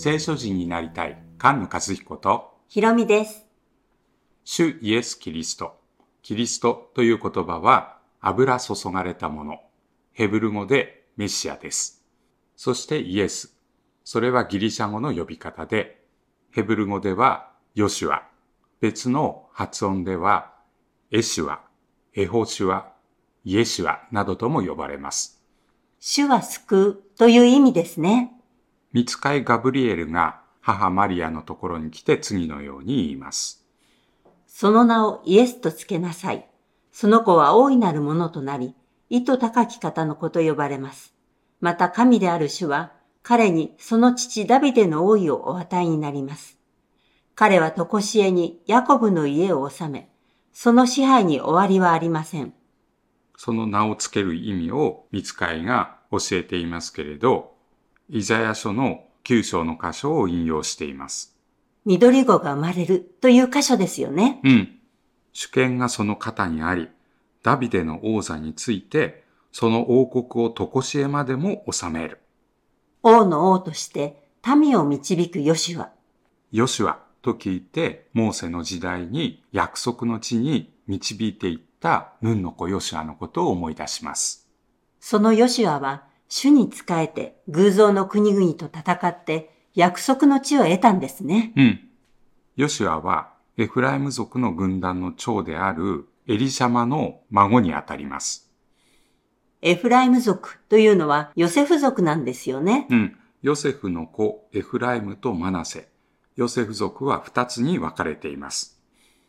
聖書人になりたい菅野和彦とひろみです。主イエス・キリスト。キリストという言葉は油注がれたもの。ヘブル語でメシアです。そしてイエス。それはギリシャ語の呼び方で、ヘブル語ではヨシュア。別の発音ではエシュア、エホシュア、イエシュアなどとも呼ばれます。主は救うという意味ですね。見つかいガブリエルが母マリアのところに来て次のように言います。その名をイエスとつけなさい。その子は大いなるものとなり、意図高き方の子と呼ばれます。また神である主は、彼にその父ダビデの王位をお与えになります。彼は常しえにヤコブの家を治め、その支配に終わりはありません。その名をつける意味を見つかいが教えていますけれど、イザヤ書の9章の箇所を引用しています。緑子が生まれるという箇所ですよね。うん。主権がその方にあり、ダビデの王座について、その王国を常しえまでも治める。王の王として民を導くヨシュア。ヨシュアと聞いて、モーセの時代に約束の地に導いていったヌンの子ヨシュアのことを思い出します。そのヨシュアは主に仕えて偶像の国々と戦って約束の地を得たんですね。うん。ヨシュアはエフライム族の軍団の長であるエリシャマの孫にあたります。エフライム族というのはヨセフ族なんですよね。うん。ヨセフの子エフライムとマナセ。ヨセフ族は二つに分かれています。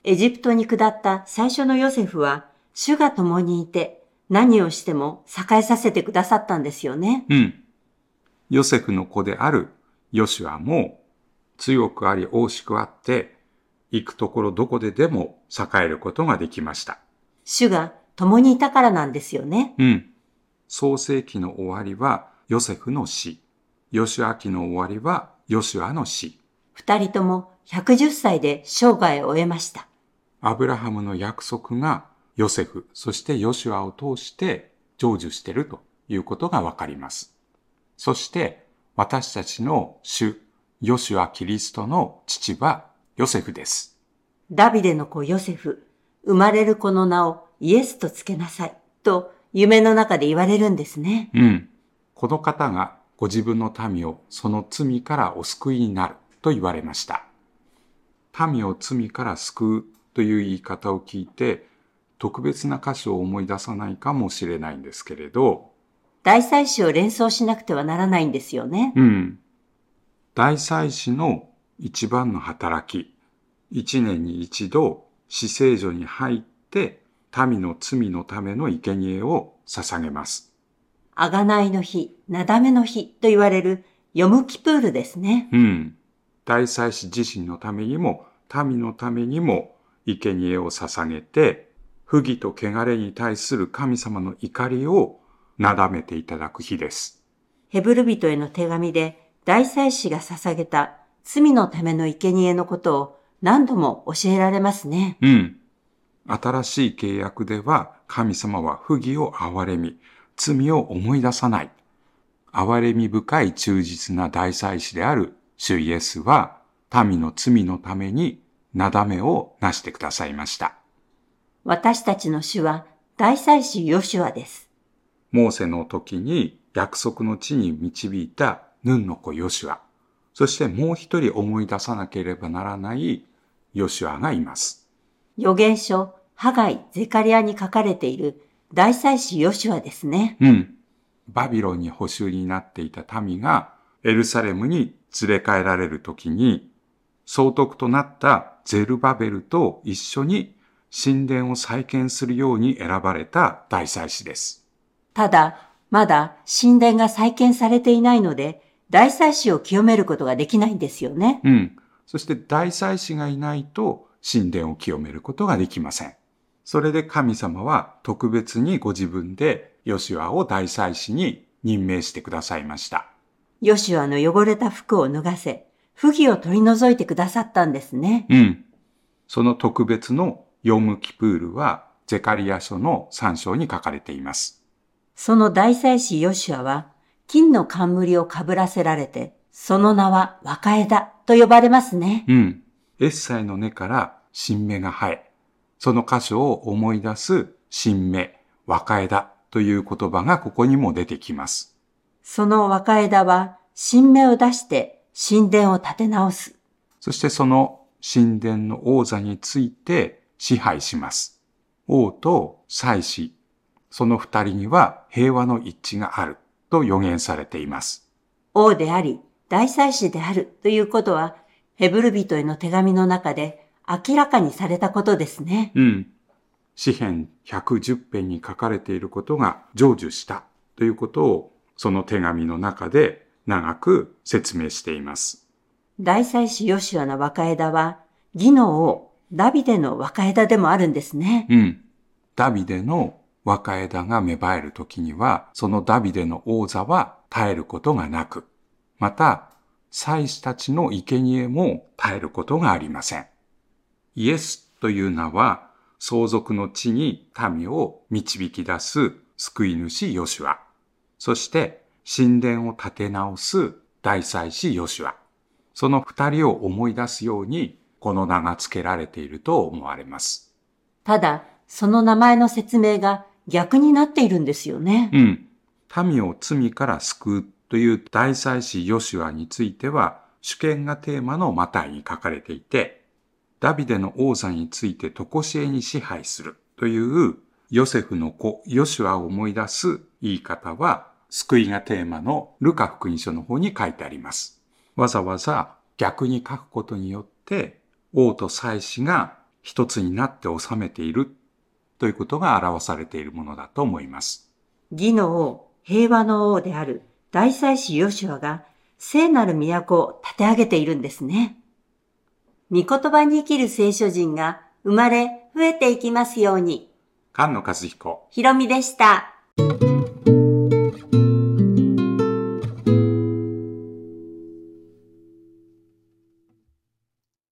エジプトに下った最初のヨセフは主が共にいて何をしても栄えさせてくださったんですよね。うん。ヨセフの子であるヨシュアも強くあり大しくあって、行くところどこででも栄えることができました。主が共にいたからなんですよね。うん。創世記の終わりはヨセフの死。ヨシュア記の終わりはヨシュアの死。二人とも110歳で生涯を終えました。アブラハムの約束がヨセフ、そしてヨシュアを通して成就しているということがわかります。そして私たちの主、ヨシュア・キリストの父はヨセフです。ダビデの子ヨセフ、生まれる子の名をイエスとつけなさい、と夢の中で言われるんですね。うん。この方がご自分の民をその罪からお救いになると言われました。民を罪から救うという言い方を聞いて、特別な箇所を思い出さないかもしれないんですけれど、大祭司を連想しなくてはならないんですよね。うん。大祭司の一番の働き、一年に一度、死聖所に入って、民の罪のための生贄を捧げます。あがないの日、なだめの日と言われるヨムキプールですね。うん。大祭司自身のためにも、民のためにも、生贄を捧げて、不義と汚れに対する神様の怒りをなだめていただく日です。ヘブル人への手紙で大祭司が捧げた罪のための生贄のことを何度も教えられますね。うん。新しい契約では神様は不義を憐れみ、罪を思い出さない。憐れみ深い忠実な大祭司である主イエスは民の罪のためになだめをなしてくださいました。私たちの主は大祭司ヨシュアです。モーセの時に約束の地に導いたヌンの子ヨシュア。そしてもう一人思い出さなければならないヨシュアがいます。預言書、ハガイ、ゼカリアに書かれている大祭司ヨシュアですね。うん。バビロンに捕囚になっていた民がエルサレムに連れ帰られる時に、総督となったゼルバベルと一緒に神殿を再建するように選ばれた大祭司です。ただ、まだ神殿が再建されていないので、大祭司を清めることができないんですよね。うん。そして大祭司がいないと神殿を清めることができません。それで神様は特別にご自分でヨシュアを大祭司に任命してくださいました。ヨシュアの汚れた服を脱がせ、不義を取り除いてくださったんですね。うん。その特別のヨムキプールはゼカリア書の3章に書かれています。その大祭司ヨシュアは、金の冠をかぶらせられて、その名は若枝と呼ばれますね。うん。エッサイの根から新芽が生え、その箇所を思い出す新芽、若枝という言葉がここにも出てきます。その若枝は新芽を出して神殿を建て直す。そしてその神殿の王座について支配します。王と祭司、その二人には平和の一致があると予言されています。王であり、大祭司であるということは、ヘブル人への手紙の中で明らかにされたことですね。うん。詩編110編に書かれていることが成就したということをその手紙の中で長く説明しています。大祭司ヨシュアの若枝は、義の王、ダビデの若枝でもあるんですね。うん。ダビデの若枝が芽生える時には、そのダビデの王座は絶えることがなく、また、祭司たちの生贄も絶えることがありません。イエスという名は、相続の地に民を導き出す救い主ヨシュア。そして、神殿を建て直す大祭司ヨシュア。その二人を思い出すように、この名が付けられていると思われます。ただ、その名前の説明が逆になっているんですよね。うん。民を罪から救うという大祭司ヨシュアについては、主権がテーマのマタイに書かれていて、ダビデの王座について常しえに支配するというヨセフの子ヨシュアを思い出す言い方は、救いがテーマのルカ福音書の方に書いてあります。わざわざ逆に書くことによって、王と祭司が一つになって治めているということが表されているものだと思います。義の王、平和の王である大祭司ヨシュアが聖なる都を建て上げているんですね。御言葉に生きる聖書人が生まれ増えていきますように。菅野和彦ひろみでした。